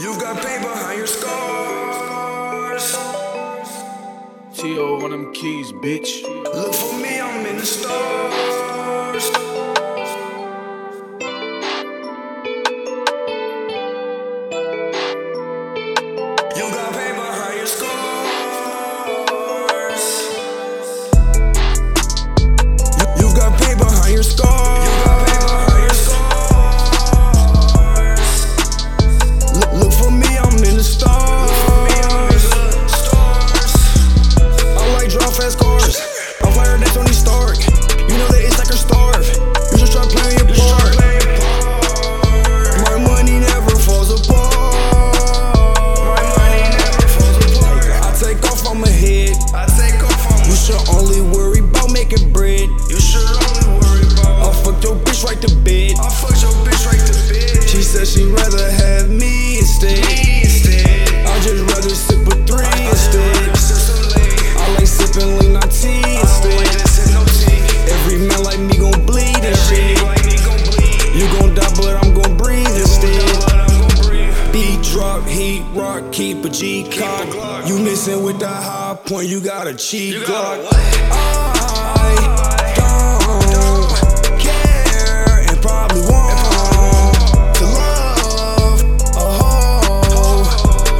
You've got pain behind your scars. T.O. on them keys, bitch. Look for me, I'm in the stars. rock, keep a G cock. You missing with that high point, you got a cheap Glock. I don't care and probably won't. To love a hoe.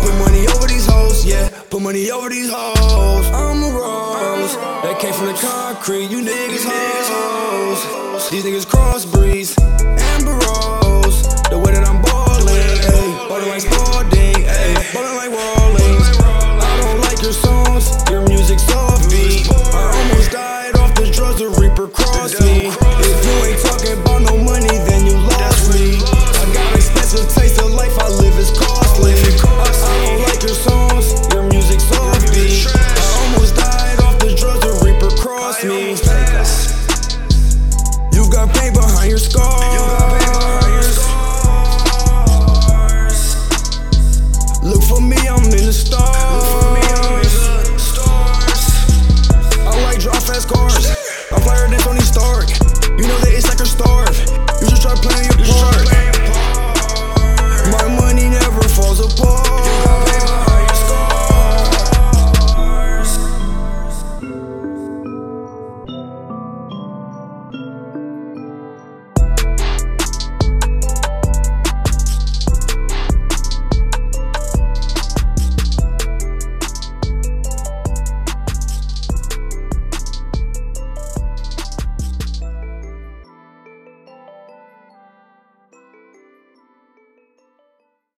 Put money over these hoes, yeah, put money over these hoes. I'm a rose that came from the concrete, you niggas hoes. These niggas crossbreeds.